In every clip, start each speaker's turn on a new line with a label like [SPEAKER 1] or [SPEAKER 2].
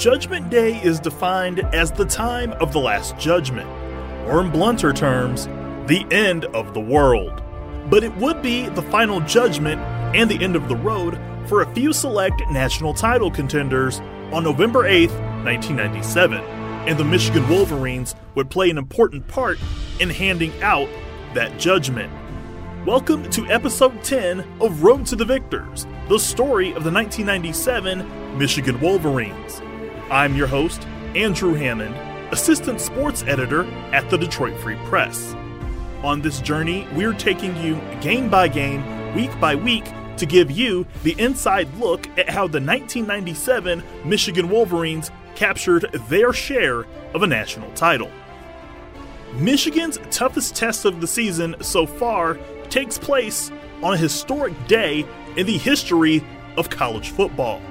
[SPEAKER 1] Judgment Day is defined as the time of the Last Judgment, or in blunter terms, the end of the world. But it would be the final judgment and the end of the road for a few select national title contenders on November 8, 1997, and the Michigan Wolverines would play an important part in handing out that judgment. Welcome to episode 10 of Road to the Victors, the story of the 1997 Michigan Wolverines. I'm your host, Andrew Hammond, assistant sports editor at the Detroit Free Press. On this journey, we're taking you game by game, week by week, to give you the inside look at how the 1997 Michigan Wolverines captured their share of a national title. Michigan's toughest test of the season so far takes place on a historic day in the history of college football.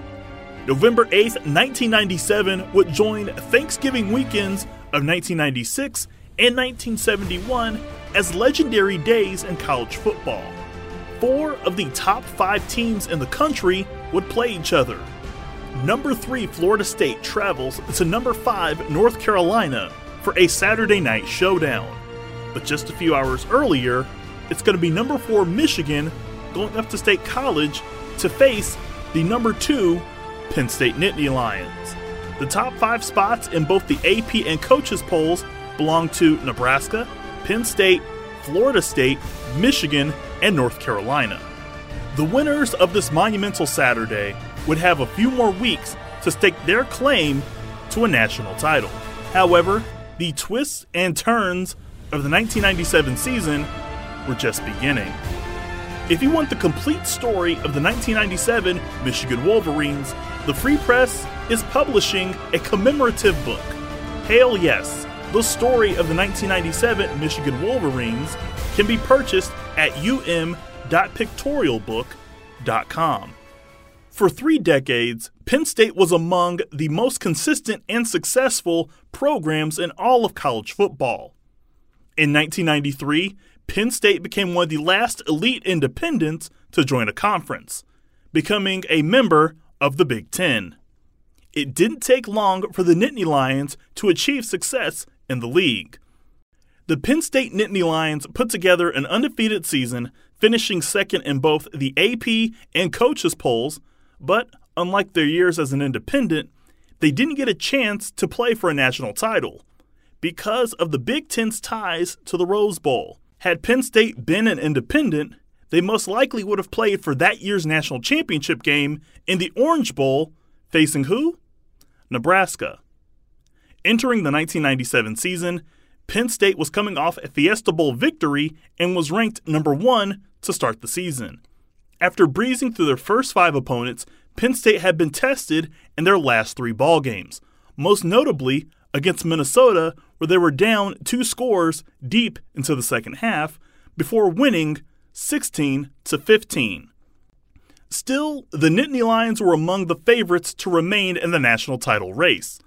[SPEAKER 1] November 8, 1997 would join Thanksgiving weekends of 1996 and 1971 as legendary days in college football. Four of the top five teams in the country would play each other. Number 3 Florida State travels to number 5 North Carolina for a Saturday night showdown. But just a few hours earlier, it's going to be number 4 Michigan going up to State College to face the number 2 Penn State Nittany Lions. The top 5 spots in both the AP and coaches polls belong to Nebraska, Penn State, Florida State, Michigan, and North Carolina. The winners of this monumental Saturday would have a few more weeks to stake their claim to a national title. However, the twists and turns of the 1997 season were just beginning. If you want the complete story of the 1997 Michigan Wolverines, the Free Press is publishing a commemorative book. Hail Yes, the story of the 1997 Michigan Wolverines can be purchased at um.pictorialbook.com. For three decades, Penn State was among the most consistent and successful programs in all of college football. In 1993, Penn State became one of the last elite independents to join a conference, becoming a member of the Big Ten. It didn't take long for the Nittany Lions to achieve success in the league. The Penn State Nittany Lions put together an undefeated season, finishing second in both the AP and coaches polls, but unlike their years as an independent, they didn't get a chance to play for a national title because of the Big Ten's ties to the Rose Bowl. Had Penn State been an independent, they most likely would have played for that year's national championship game in the Orange Bowl, facing who? Nebraska. Entering the 1997 season, Penn State was coming off a Fiesta Bowl victory and was ranked number one to start the season. After breezing through their first five opponents, Penn State had been tested in their last three ball games, most notably against Minnesota, where they were down two scores deep into the second half before winning 16 to 15. Still, the Nittany Lions were among the favorites to remain in the national title race,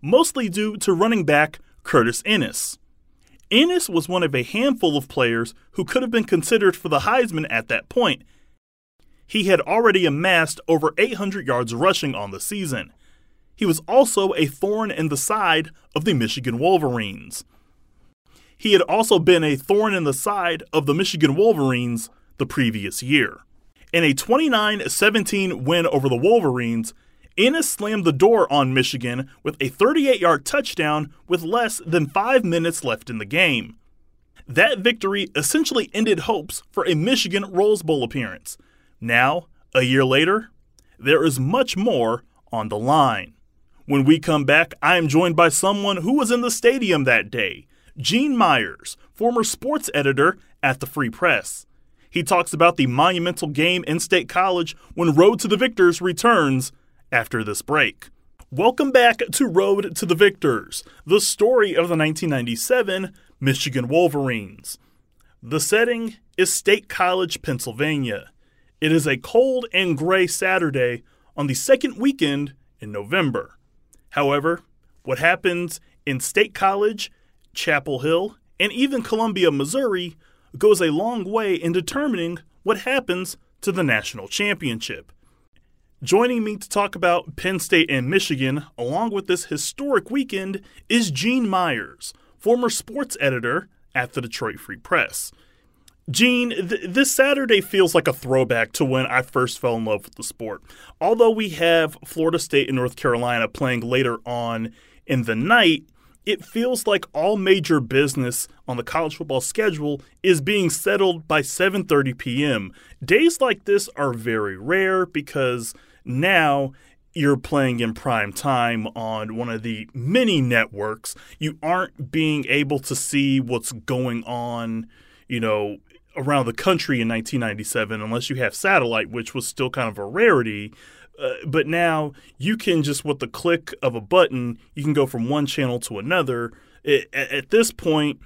[SPEAKER 1] mostly due to running back Curtis Enis. Enis was one of a handful of players who could have been considered for the Heisman at that point. He had already amassed over 800 yards rushing on the season. He was also a thorn in the side of the Michigan Wolverines. He had also been a thorn in the side of the Michigan Wolverines the previous year. In a 29 17 win over the Wolverines, Enis slammed the door on Michigan with a 38 yard touchdown with less than five minutes left in the game. That victory essentially ended hopes for a Michigan Rose Bowl appearance. Now, a year later, there is much more on the line. When we come back, I am joined by someone who was in the stadium that day Gene Myers, former sports editor at the Free Press. He talks about the monumental game in State College when Road to the Victors returns after this break. Welcome back to Road to the Victors, the story of the 1997 Michigan Wolverines. The setting is State College, Pennsylvania. It is a cold and gray Saturday on the second weekend in November. However, what happens in State College, Chapel Hill, and even Columbia, Missouri goes a long way in determining what happens to the national championship. Joining me to talk about Penn State and Michigan, along with this historic weekend, is Gene Myers, former sports editor at the Detroit Free Press. Gene, th- this Saturday feels like a throwback to when I first fell in love with the sport. Although we have Florida State and North Carolina playing later on in the night, it feels like all major business on the college football schedule is being settled by 7:30 p.m. Days like this are very rare because now you're playing in prime time on one of the many networks. You aren't being able to see what's going on, you know, around the country in 1997 unless you have satellite, which was still kind of a rarity. Uh, but now you can just with the click of a button, you can go from one channel to another. It, at this point,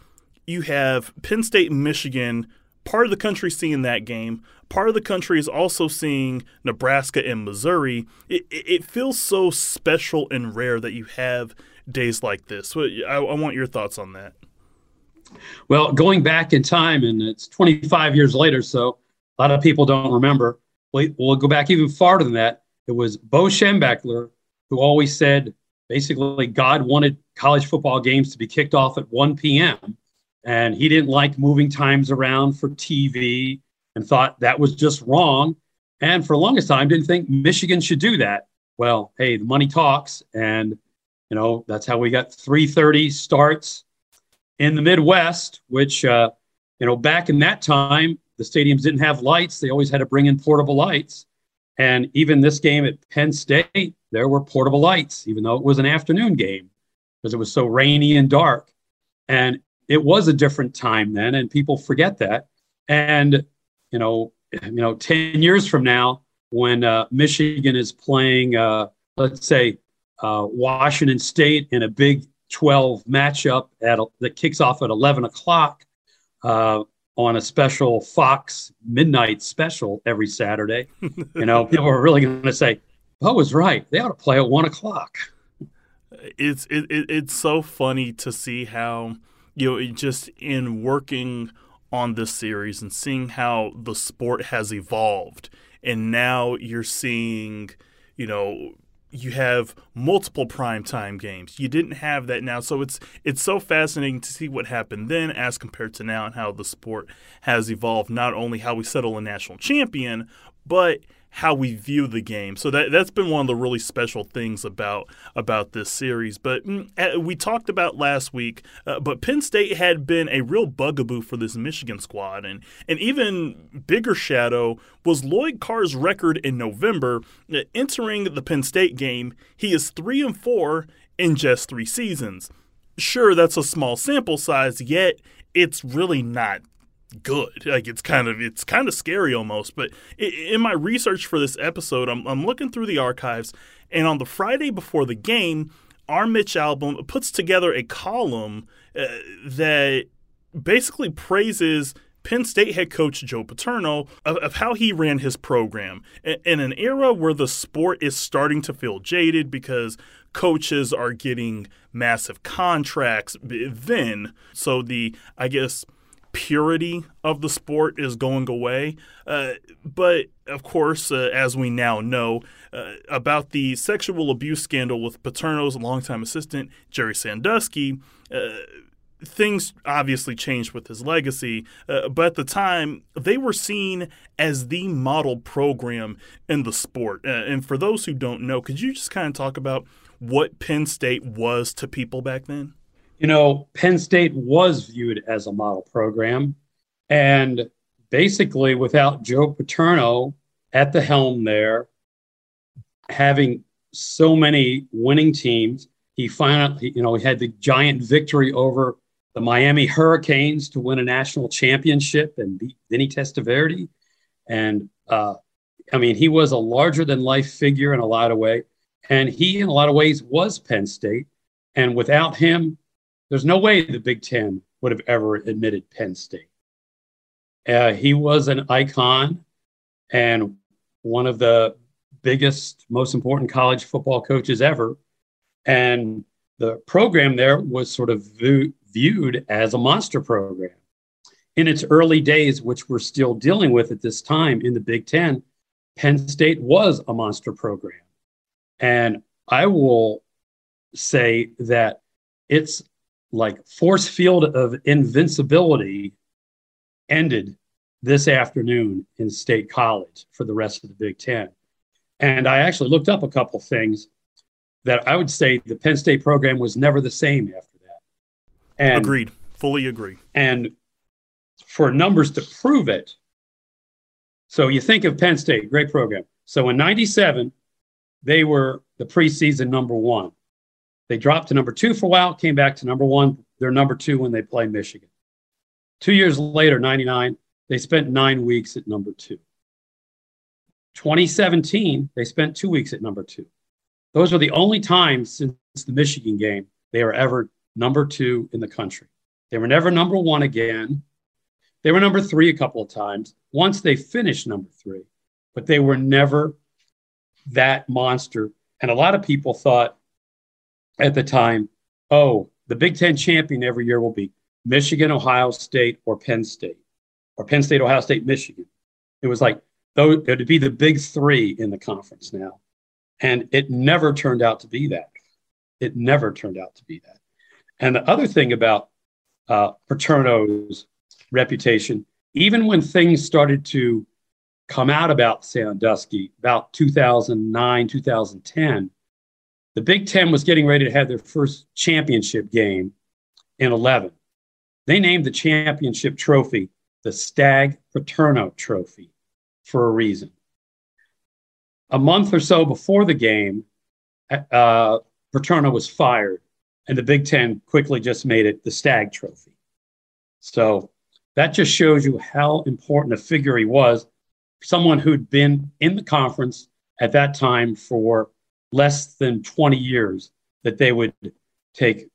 [SPEAKER 1] you have Penn State and Michigan part of the country seeing that game. Part of the country is also seeing Nebraska and Missouri. It, it feels so special and rare that you have days like this. I, I want your thoughts on that.
[SPEAKER 2] Well, going back in time, and it's 25 years later, so a lot of people don't remember. We'll go back even farther than that. It was Bo Schembechler who always said basically God wanted college football games to be kicked off at 1 p.m and he didn't like moving times around for TV and thought that was just wrong. And for the longest time, didn't think Michigan should do that. Well, hey, the money talks, and you know that's how we got 3:30 starts in the Midwest. Which uh, you know back in that time, the stadiums didn't have lights; they always had to bring in portable lights. And even this game at Penn State, there were portable lights, even though it was an afternoon game because it was so rainy and dark. And it was a different time then, and people forget that. And you know, you know, ten years from now, when uh, Michigan is playing, uh, let's say, uh, Washington State in a Big 12 matchup at that kicks off at 11 o'clock uh, on a special Fox midnight special every Saturday, you know, people are really going to say, "Oh, was right. They ought to play at one o'clock."
[SPEAKER 1] It's it, it, it's so funny to see how you know, just in working on this series and seeing how the sport has evolved. And now you're seeing, you know, you have multiple primetime games. You didn't have that now. So it's it's so fascinating to see what happened then as compared to now and how the sport has evolved, not only how we settle a national champion, but how we view the game. So that that's been one of the really special things about about this series. But mm, eh, we talked about last week, uh, but Penn State had been a real bugaboo for this Michigan squad, and and even bigger shadow was Lloyd Carr's record in November uh, entering the Penn State game. He is three and four in just three seasons. Sure, that's a small sample size, yet it's really not good. Like it's kind of it's kind of scary almost. But in my research for this episode, I'm, I'm looking through the archives, and on the Friday before the game, our Mitch Albom puts together a column uh, that basically praises Penn State head coach Joe Paterno of, of, how he ran his program in an era where the sport is starting to feel jaded because coaches are getting massive contracts then. So the I guess purity of the sport is going away. Uh, but of course, uh, as we now know, uh, about the sexual abuse scandal with Paterno's longtime assistant, Jerry Sandusky, uh, things obviously changed with his legacy. Uh, but at the time, they were seen as the model program in the sport. Uh, and for those who don't know, could you just kind of talk about what Penn State was to people back then?
[SPEAKER 2] You know, Penn State was viewed as a model program. And basically, without Joe Paterno at the helm there, having so many winning teams, he finally, you know, he had the giant victory over the Miami Hurricanes to win a national championship and beat Vinny Testaverde. And uh, I mean, he was a larger than life figure in a lot of ways. And he, in a lot of ways, was Penn State. And without him, there's no way the Big Ten would have ever admitted Penn State. Uh, he was an icon and one of the biggest, most important college football coaches ever. And the program there was sort of view, viewed as a monster program. In its early days, which we're still dealing with at this time in the Big Ten, Penn State was a monster program. And I will say that it's like force field of invincibility ended this afternoon in State College for the rest of the Big Ten. And I actually looked up a couple things that I would say the Penn State program was never the same after that.
[SPEAKER 1] And, Agreed. Fully agree.
[SPEAKER 2] And for numbers to prove it, so you think of Penn State, great program. So in 97, they were the preseason number one. They dropped to number two for a while, came back to number one. They're number two when they play Michigan. Two years later, 99, they spent nine weeks at number two. 2017, they spent two weeks at number two. Those are the only times since the Michigan game they were ever number two in the country. They were never number one again. They were number three a couple of times. Once they finished number three, but they were never that monster. And a lot of people thought at the time, oh, the Big Ten champion every year will be Michigan, Ohio State, or Penn State, or Penn State, Ohio State, Michigan. It was like, though it would be the big three in the conference now. And it never turned out to be that. It never turned out to be that. And the other thing about uh, Paterno's reputation, even when things started to come out about Sandusky about 2009, 2010, the Big Ten was getting ready to have their first championship game in 11. They named the championship trophy the Stagg Paterno Trophy for a reason. A month or so before the game, uh, Paterno was fired, and the Big Ten quickly just made it the Stagg Trophy. So that just shows you how important a figure he was, someone who'd been in the conference at that time for less than 20 years, that they would take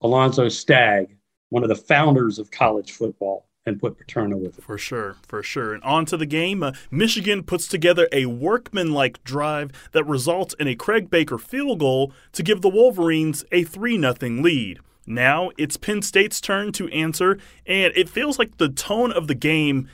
[SPEAKER 2] Alonzo Stagg, one of the founders of college football, and put Paterno with it.
[SPEAKER 1] For sure, for sure. And on to the game. Uh, Michigan puts together a workmanlike drive that results in a Kraig Baker field goal to give the Wolverines a 3 0 lead. Now it's Penn State's turn to answer, and it feels like the tone of the game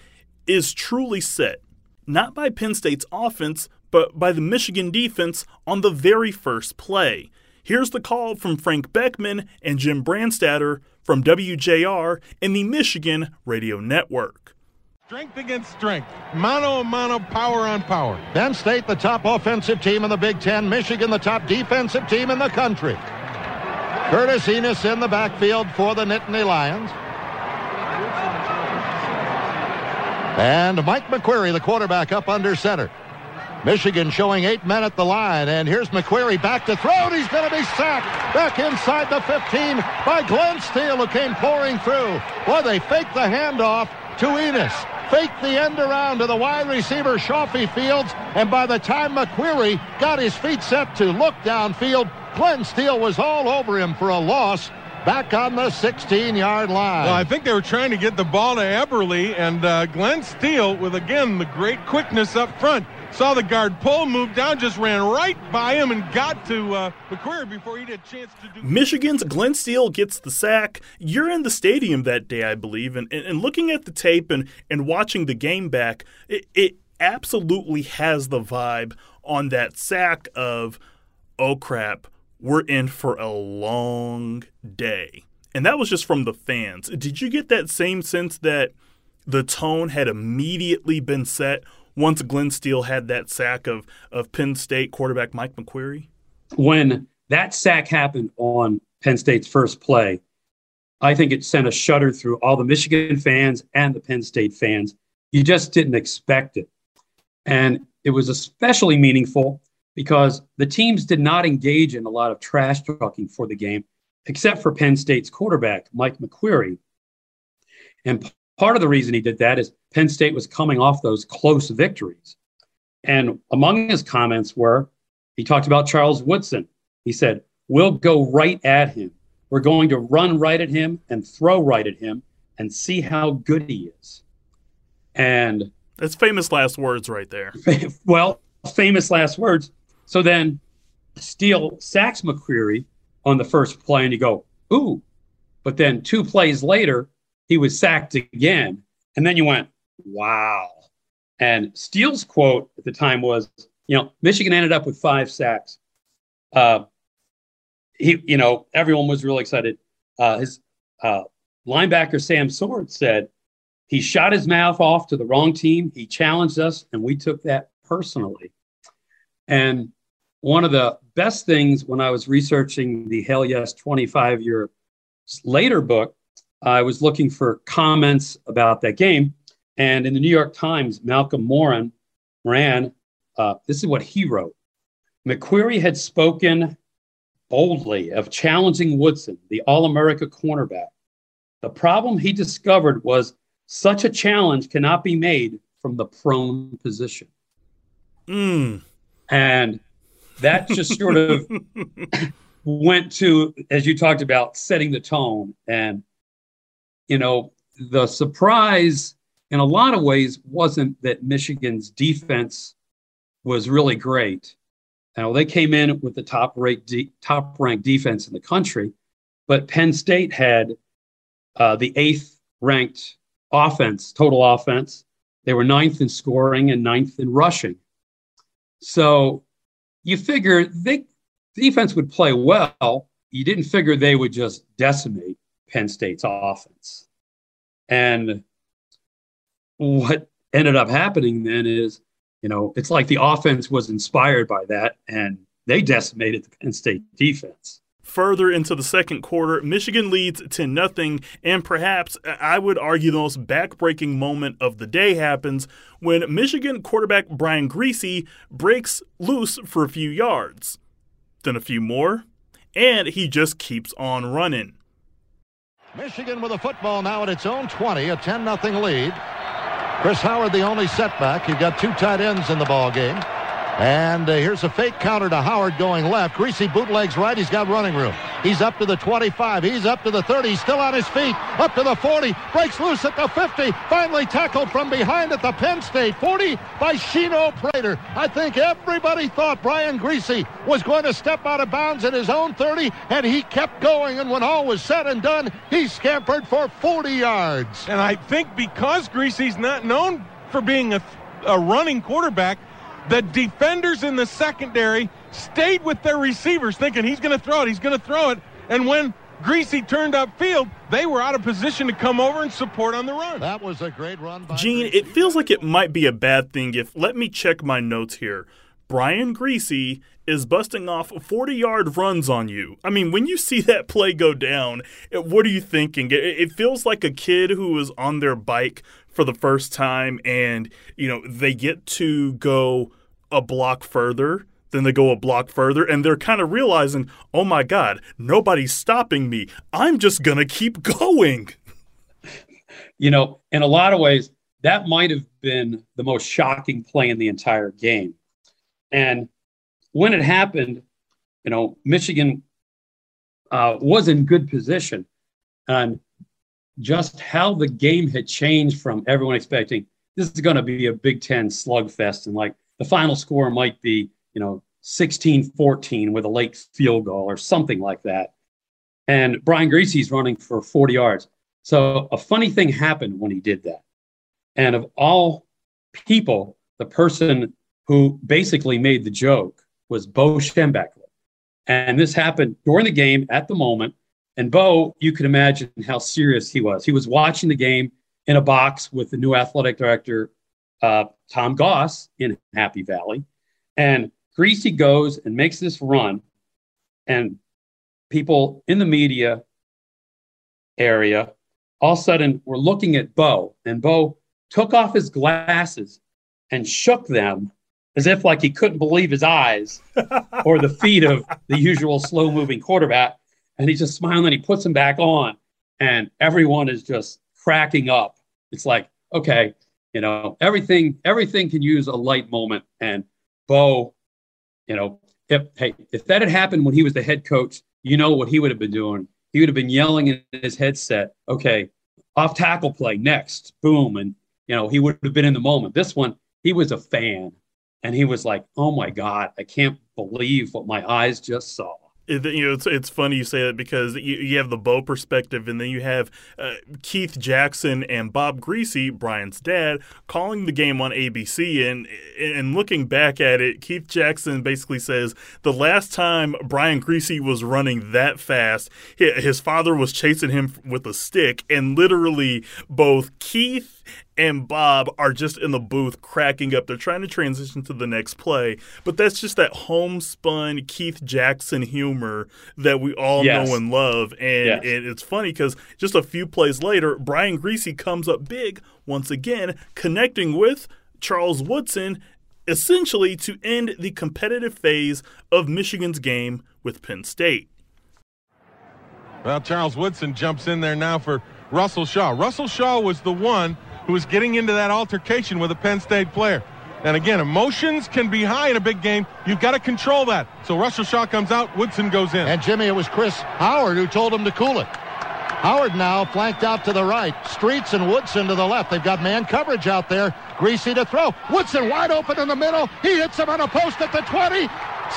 [SPEAKER 1] is truly set. Not by Penn State's offense, but by the Michigan defense on the very first play. Here's the call from Frank Beckmann and Jim Brandstatter from WJR and the Michigan Radio Network.
[SPEAKER 3] Strength against strength, mano a mano, power on power.
[SPEAKER 4] Penn State, the top offensive team in the Big Ten. Michigan, the top defensive team in the country. Curtis Enis in the backfield for the Nittany Lions. And Mike McQueary, the quarterback, up under center. Michigan showing eight men at the line, and here's McQueary back to throw, and he's going to be sacked back inside the 15 by Glenn Steele, who came pouring through. Boy, they faked the handoff to Enis, faked the end around to the wide receiver, Chafie Fields, and by the time McQueary got his feet set to look downfield, Glenn Steele was all over him for a loss back on the 16 yard line.
[SPEAKER 3] Well, I think they were trying to get the ball to Eberly, and uh, Glenn Steele, with again the great quickness up front, saw the guard pull, moved down, just ran right by him and got to uh, McQueary before he had a chance to do.
[SPEAKER 1] Michigan's Glenn Steele gets the sack. You're in the stadium that day, I believe, and, and, and looking at the tape and, and watching the game back, it, it absolutely has the vibe on that sack of, oh crap, we're in for a long day. And that was just from the fans. Did you get that same sense that the tone had immediately been set once Glenn Steele had that sack of of Penn State quarterback Mike McQueary?
[SPEAKER 2] When that sack happened on Penn State's first play, I think it sent a shudder through all the Michigan fans and the Penn State fans. You just didn't expect it. And it was especially meaningful because the teams did not engage in a lot of trash talking for the game, except for Penn State's quarterback, Mike McQueary. And Part of the reason he did that is Penn State was coming off those close victories. And among his comments were he talked about Charles Woodson. He said, We'll go right at him. We're going to run right at him and throw right at him and see how good he is. And
[SPEAKER 1] that's famous last words right there.
[SPEAKER 2] well, famous last words. So then Steele sacks McQueary on the first play, and you go, ooh. But then two plays later, he was sacked again. And then you went, wow. And Steele's quote at the time was, you know, Michigan ended up with five sacks. Uh, he, you know, everyone was really excited. Uh, his uh, linebacker Sam Sword said he shot his mouth off to the wrong team. He challenged us, and we took that personally. And one of the best things when I was researching the Hell Yes 25 year later book, I was looking for comments about that game. And in the New York Times, Malcolm Moran ran, uh, this is what he wrote McQueary had spoken boldly of challenging Woodson, the All America cornerback. The problem he discovered was such a challenge cannot be made from the prone position.
[SPEAKER 1] Mm.
[SPEAKER 2] And that just sort of went to, as you talked about, setting the tone. And, you know, the surprise in a lot of ways wasn't that Michigan's defense was really great. Now they came in with the top rate de- top ranked defense in the country, but Penn State had uh, the eighth ranked offense, total offense. They were ninth in scoring and ninth in rushing. So you figure they defense would play well. You didn't figure they would just decimate Penn State's offense. And what ended up happening then is, you know, it's like the offense was inspired by that and they decimated the Penn State defense.
[SPEAKER 1] Further into the second quarter, Michigan leads 10 0, and perhaps I would argue the most backbreaking moment of the day happens when Michigan quarterback Brian Griese breaks loose for a few yards, then a few more, and he just keeps on running.
[SPEAKER 4] Michigan with a football now at its own 20, a 10 0 lead. Chris Howard, the only setback. You've got two tight ends in the ball game. And uh, here's a fake counter to Howard going left. Griese bootlegs right. He's got running room. He's up to the 25. He's up to the 30. He's still on his feet. Up to the 40. Breaks loose at the 50. Finally tackled from behind at the Penn State 40 by Shino Prater. I think everybody thought Brian Griese was going to step out of bounds at his own 30, and he kept going. And when all was said and done, he scampered for 40 yards.
[SPEAKER 3] And I think because Griese's not known for being a, a running quarterback, the defenders in the secondary stayed with their receivers thinking he's going to throw it, he's going to throw it. And when Griese turned upfield, they were out of position to come over and support on the run.
[SPEAKER 4] That was a great run by
[SPEAKER 1] Gene,
[SPEAKER 4] Griese.
[SPEAKER 1] it feels like it might be a bad thing if, let me check my notes here. Brian Griese is busting off 40 yard runs on you. I mean, when you see that play go down, what are you thinking? It, it feels like a kid who is on their bike for the first time and, you know, they get to go a block further. Then they go a block further and they're kind of realizing, oh my God, nobody's stopping me. I'm just going to keep going.
[SPEAKER 2] You know, in a lot of ways, that might have been the most shocking play in the entire game. And when it happened, you know, Michigan uh, was in good position. And just how the game had changed from everyone expecting this is going to be a Big Ten slugfest. And like the final score might be, you know, 16 14 with a late field goal or something like that. And Brian Griese's running for 40 yards. So a funny thing happened when he did that. And of all people, the person who basically made the joke was Bo Schembechler. And this happened during the game at the moment. And Bo, you can imagine how serious he was. He was watching the game in a box with the new athletic director, uh, Tom Goss, in Happy Valley. And Griese goes and makes this run. And people in the media area all of a sudden were looking at Bo. And Bo took off his glasses and shook them as if like he couldn't believe his eyes or the feet of the usual slow moving quarterback. And he's just smiling and he puts him back on. And everyone is just cracking up. It's like, okay, you know, everything, everything can use a light moment. And Bo, you know, if hey, if that had happened when he was the head coach, you know what he would have been doing. He would have been yelling in his headset, okay, off tackle play next, boom. And you know, he would have been in the moment. This one, he was a fan and he was like, oh my God, I can't believe what my eyes just saw.
[SPEAKER 1] It, you know, it's it's funny you say that because you, you have the Bo perspective, and then you have uh, Keith Jackson and Bob Griese, Brian's dad, calling the game on ABC, and and looking back at it, Keith Jackson basically says the last time Brian Griese was running that fast, his father was chasing him with a stick, and literally both Keith and Bob are just in the booth cracking up. They're trying to transition to the next play, but that's just that homespun Keith Jackson humor that we all yes. know and love. And, yes. and it's funny because just a few plays later, Brian Griese comes up big once again, connecting with Charles Woodson, essentially to end the competitive phase of Michigan's game with Penn State.
[SPEAKER 3] Well, Charles Woodson jumps in there now for Russell Shaw. Russell Shaw was the one who was getting into that altercation with a Penn State player. And again, emotions can be high in a big game. You've got to control that. So Russell Shaw comes out, Woodson goes in.
[SPEAKER 4] And Jimmy, it was Chris Howard who told him to cool it. Howard now flanked out to the right. Streets and Woodson to the left. They've got man coverage out there. Griese to throw. Woodson wide open in the middle. He hits him on a post at the 20.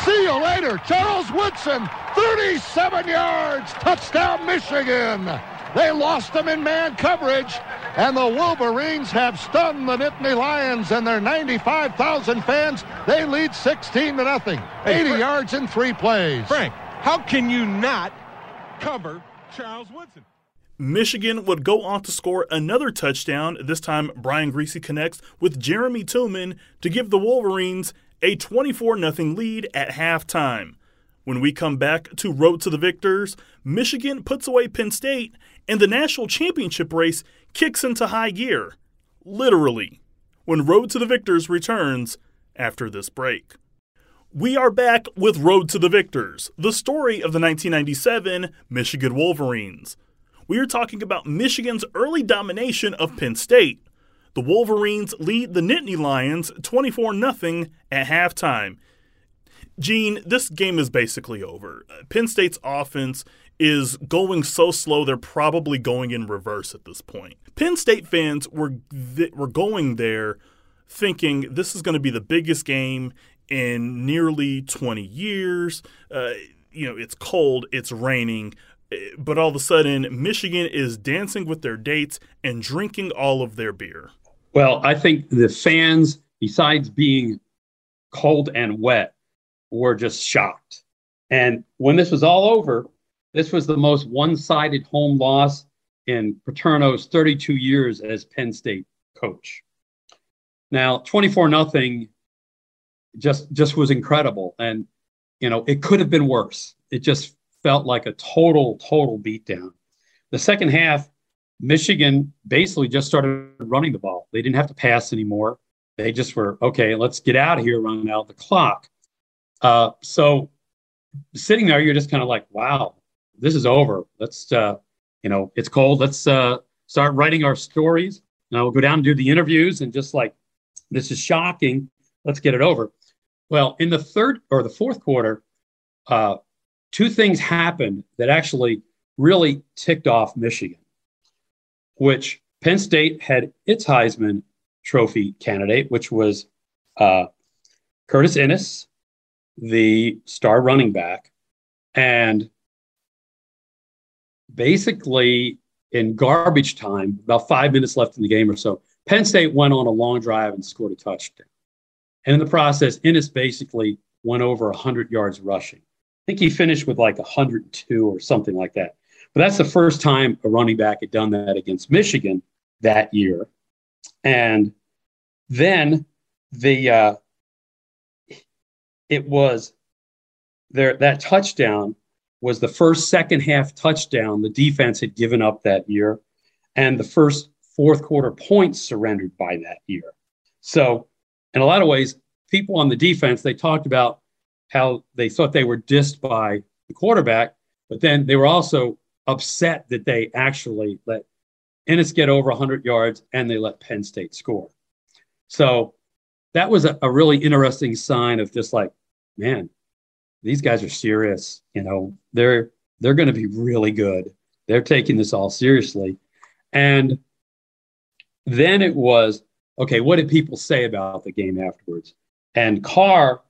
[SPEAKER 4] See you later. Charles Woodson, 37 yards. Touchdown, Michigan. They lost them in man coverage, and the Wolverines have stunned the Nittany Lions and their 95,000 fans. They lead 16 to nothing. Hey, 80 Frank, yards in three plays.
[SPEAKER 3] Frank, how can you not cover Charles Woodson?
[SPEAKER 1] Michigan would go on to score another touchdown. This time, Brian Griese connects with Jerame Tuman to give the Wolverines a 24 0 lead at halftime. When we come back to Road to the Victors, Michigan puts away Penn State and the national championship race kicks into high gear. Literally. When Road to the Victors returns after this break. We are back with Road to the Victors, the story of the 1997 Michigan Wolverines. We are talking about Michigan's early domination of Penn State. The Wolverines lead the Nittany Lions 24 0 at halftime. Gene, this game is basically over. Penn State's offense is going so slow they're probably going in reverse at this point. Penn State fans were th- were going there thinking this is going to be the biggest game in nearly 20 years. Uh, you know, it's cold, it's raining, eh, but all of a sudden Michigan is dancing with their dates and drinking all of their beer.
[SPEAKER 2] Well, I think the fans besides being cold and wet were just shocked. And when this was all over, this was the most one-sided home loss in Paterno's 32 years as Penn State coach. Now, 24 nothing just just was incredible and you know, it could have been worse. It just felt like a total total beatdown. The second half Michigan basically just started running the ball. They didn't have to pass anymore. They just were okay. Let's get out of here, run out the clock. Uh, so sitting there, you're just kind of like, wow, this is over. Let's, uh, you know, it's cold. Let's uh, start writing our stories. Now we'll go down and do the interviews and just like, this is shocking. Let's get it over. Well, in the third or the fourth quarter, uh, two things happened that actually really ticked off Michigan, which Penn State had its Heisman Trophy candidate, which was uh, Curtis Enis, the star running back, and basically in garbage time, about five minutes left in the game or so, Penn State went on a long drive and scored a touchdown. And in the process, Enis basically went over 100 yards rushing. I think he finished with like 102 or something like that. But that's the first time a running back had done that against Michigan that year. And then the uh, it was there that touchdown was the first second half touchdown the defense had given up that year and the first fourth quarter points surrendered by that year. So, in a lot of ways, people on the defense, they talked about how they thought they were dissed by the quarterback, but then they were also upset that they actually let Enis get over 100 yards and they let Penn State score. So, that was a, a really interesting sign of just like, man, these guys are serious. You know, they're they're going to be really good. They're taking this all seriously. And then it was okay. What did people say about the game afterwards? And Carr,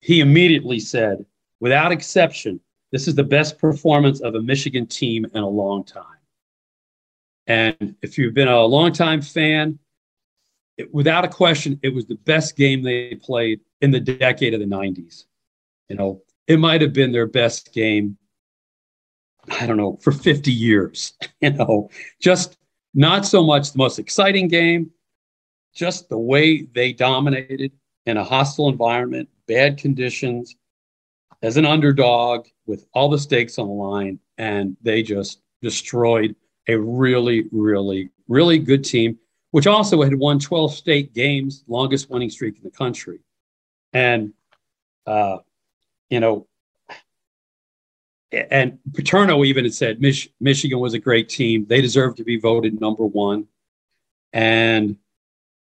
[SPEAKER 2] he immediately said, without exception, this is the best performance of a Michigan team in a long time. And if you've been a longtime fan, it, without a question, it was the best game they played in the decade of the 90s. You know, it might have been their best game, I don't know, for 50 years. you know, just not so much the most exciting game, just the way they dominated in a hostile environment, bad conditions, as an underdog with all the stakes on the line, and they just destroyed a really, really, really good team, which also had won 12 state games, longest winning streak in the country. And, uh, you know, and Paterno even had said Mich- Michigan was a great team. They deserved to be voted number one. And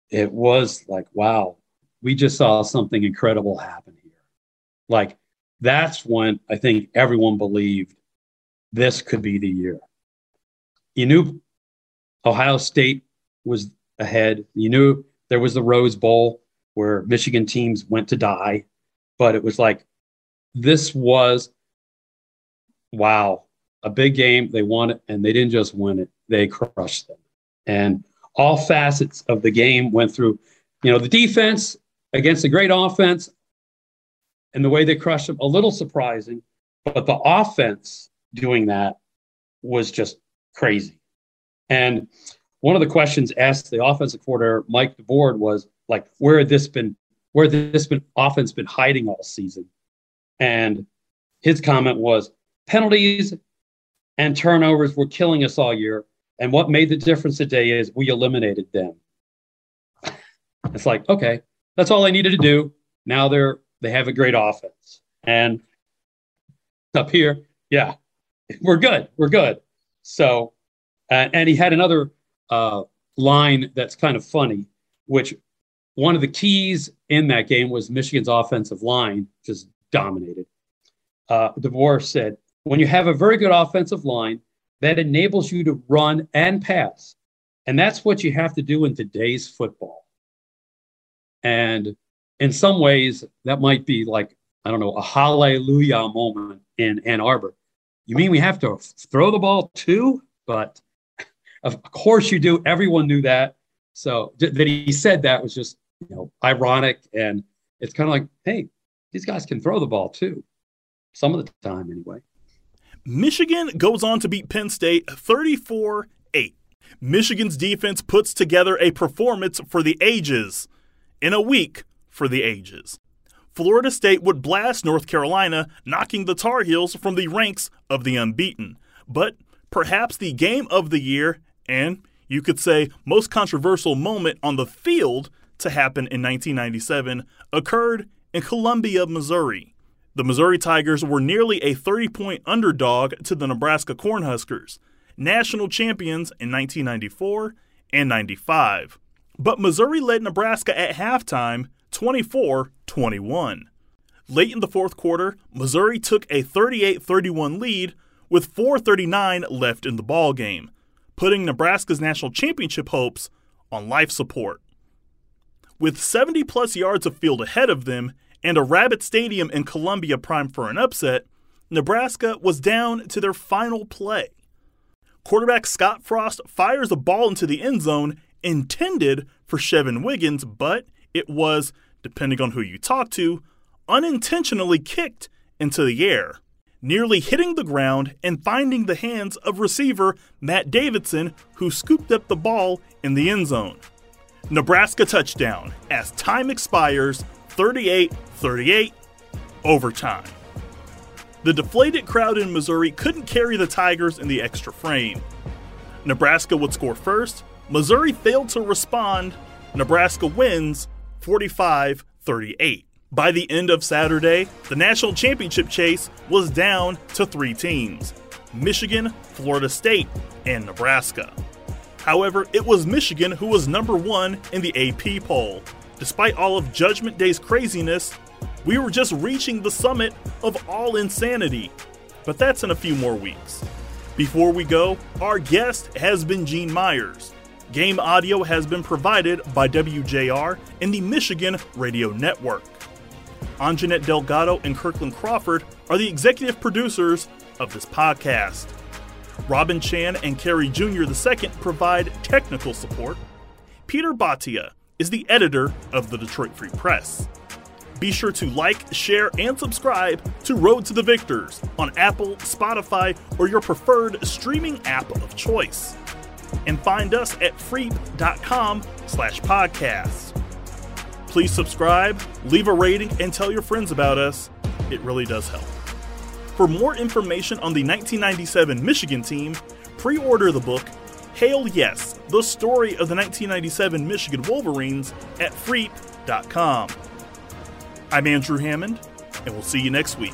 [SPEAKER 2] it was like, wow, we just saw something incredible happen here. Like, that's when I think everyone believed this could be the year. You knew Ohio State was ahead. You knew there was the Rose Bowl where Michigan teams went to die, but it was like this was wow, a big game. They won it, and they didn't just win it; they crushed them. And all facets of the game went through. You know, the defense against a great offense and the way they crushed them, a little surprising. But the offense doing that was just crazy. And one of the questions asked the offensive coordinator, Mike DeBord, was like, where had this been, where had this been offense been hiding all season? And his comment was penalties and turnovers were killing us all year. And what made the difference today is we eliminated them. It's like, okay, that's all I needed to do. Now they're they have a great offense. And up here, yeah, we're good. We're good. So, uh, and he had another uh, line that's kind of funny, which one of the keys in that game was Michigan's offensive line just dominated. Uh, DeBord said, when you have a very good offensive line, that enables you to run and pass. And that's what you have to do in today's football. And in some ways, that might be like, I don't know, a hallelujah moment in Ann Arbor. You mean we have to throw the ball too? But of course you do. Everyone knew that. So that he said that was just, you know, ironic. And it's kind of like, hey, these guys can throw the ball too. Some of the time, anyway.
[SPEAKER 1] Michigan goes on to beat Penn State 34 8. Michigan's defense puts together a performance for the ages in a week for the ages. Florida State would blast North Carolina, knocking the Tar Heels from the ranks of the unbeaten. But perhaps the game of the year, and you could say most controversial moment on the field to happen in 1997, occurred in Columbia, Missouri. The Missouri Tigers were nearly a 30 point underdog to the Nebraska Cornhuskers, national champions in 1994 and 95. But Missouri led Nebraska at halftime 24 21. Late in the fourth quarter, Missouri took a 38 31 lead with 4.39 left in the ball game, putting Nebraska's national championship hopes on life support. With 70 plus yards of field ahead of them and a Rabbit Stadium in Columbia primed for an upset, Nebraska was down to their final play. Quarterback Scott Frost fires a ball into the end zone intended for Shevin Wiggins, but it was, depending on who you talk to, unintentionally kicked into the air, nearly hitting the ground and finding the hands of receiver Matt Davidson, who scooped up the ball in the end zone. Nebraska touchdown as time expires 38 38, overtime. The deflated crowd in Missouri couldn't carry the Tigers in the extra frame. Nebraska would score first, Missouri failed to respond, Nebraska wins 45 38. By the end of Saturday, the national championship chase was down to three teams Michigan, Florida State, and Nebraska. However, it was Michigan who was number one in the AP poll. Despite all of Judgment Day's craziness, we were just reaching the summit of all insanity. But that's in a few more weeks. Before we go, our guest has been Gene Myers. Game audio has been provided by WJR and the Michigan Radio Network. Anjanette Delgado and Kirkland Crawford are the executive producers of this podcast. Robin Chan and Kerry Jr. II provide technical support. Peter Bhatia is the editor of the Detroit Free Press. Be sure to like, share, and subscribe to Road to the Victors on Apple, Spotify, or your preferred streaming app of choice. And find us at freep.com slash podcasts. Please subscribe, leave a rating, and tell your friends about us. It really does help. For more information on the 1997 Michigan team, pre order the book Hail Yes, the story of the 1997 Michigan Wolverines at freep.com. I'm Andrew Hammond, and we'll see you next week.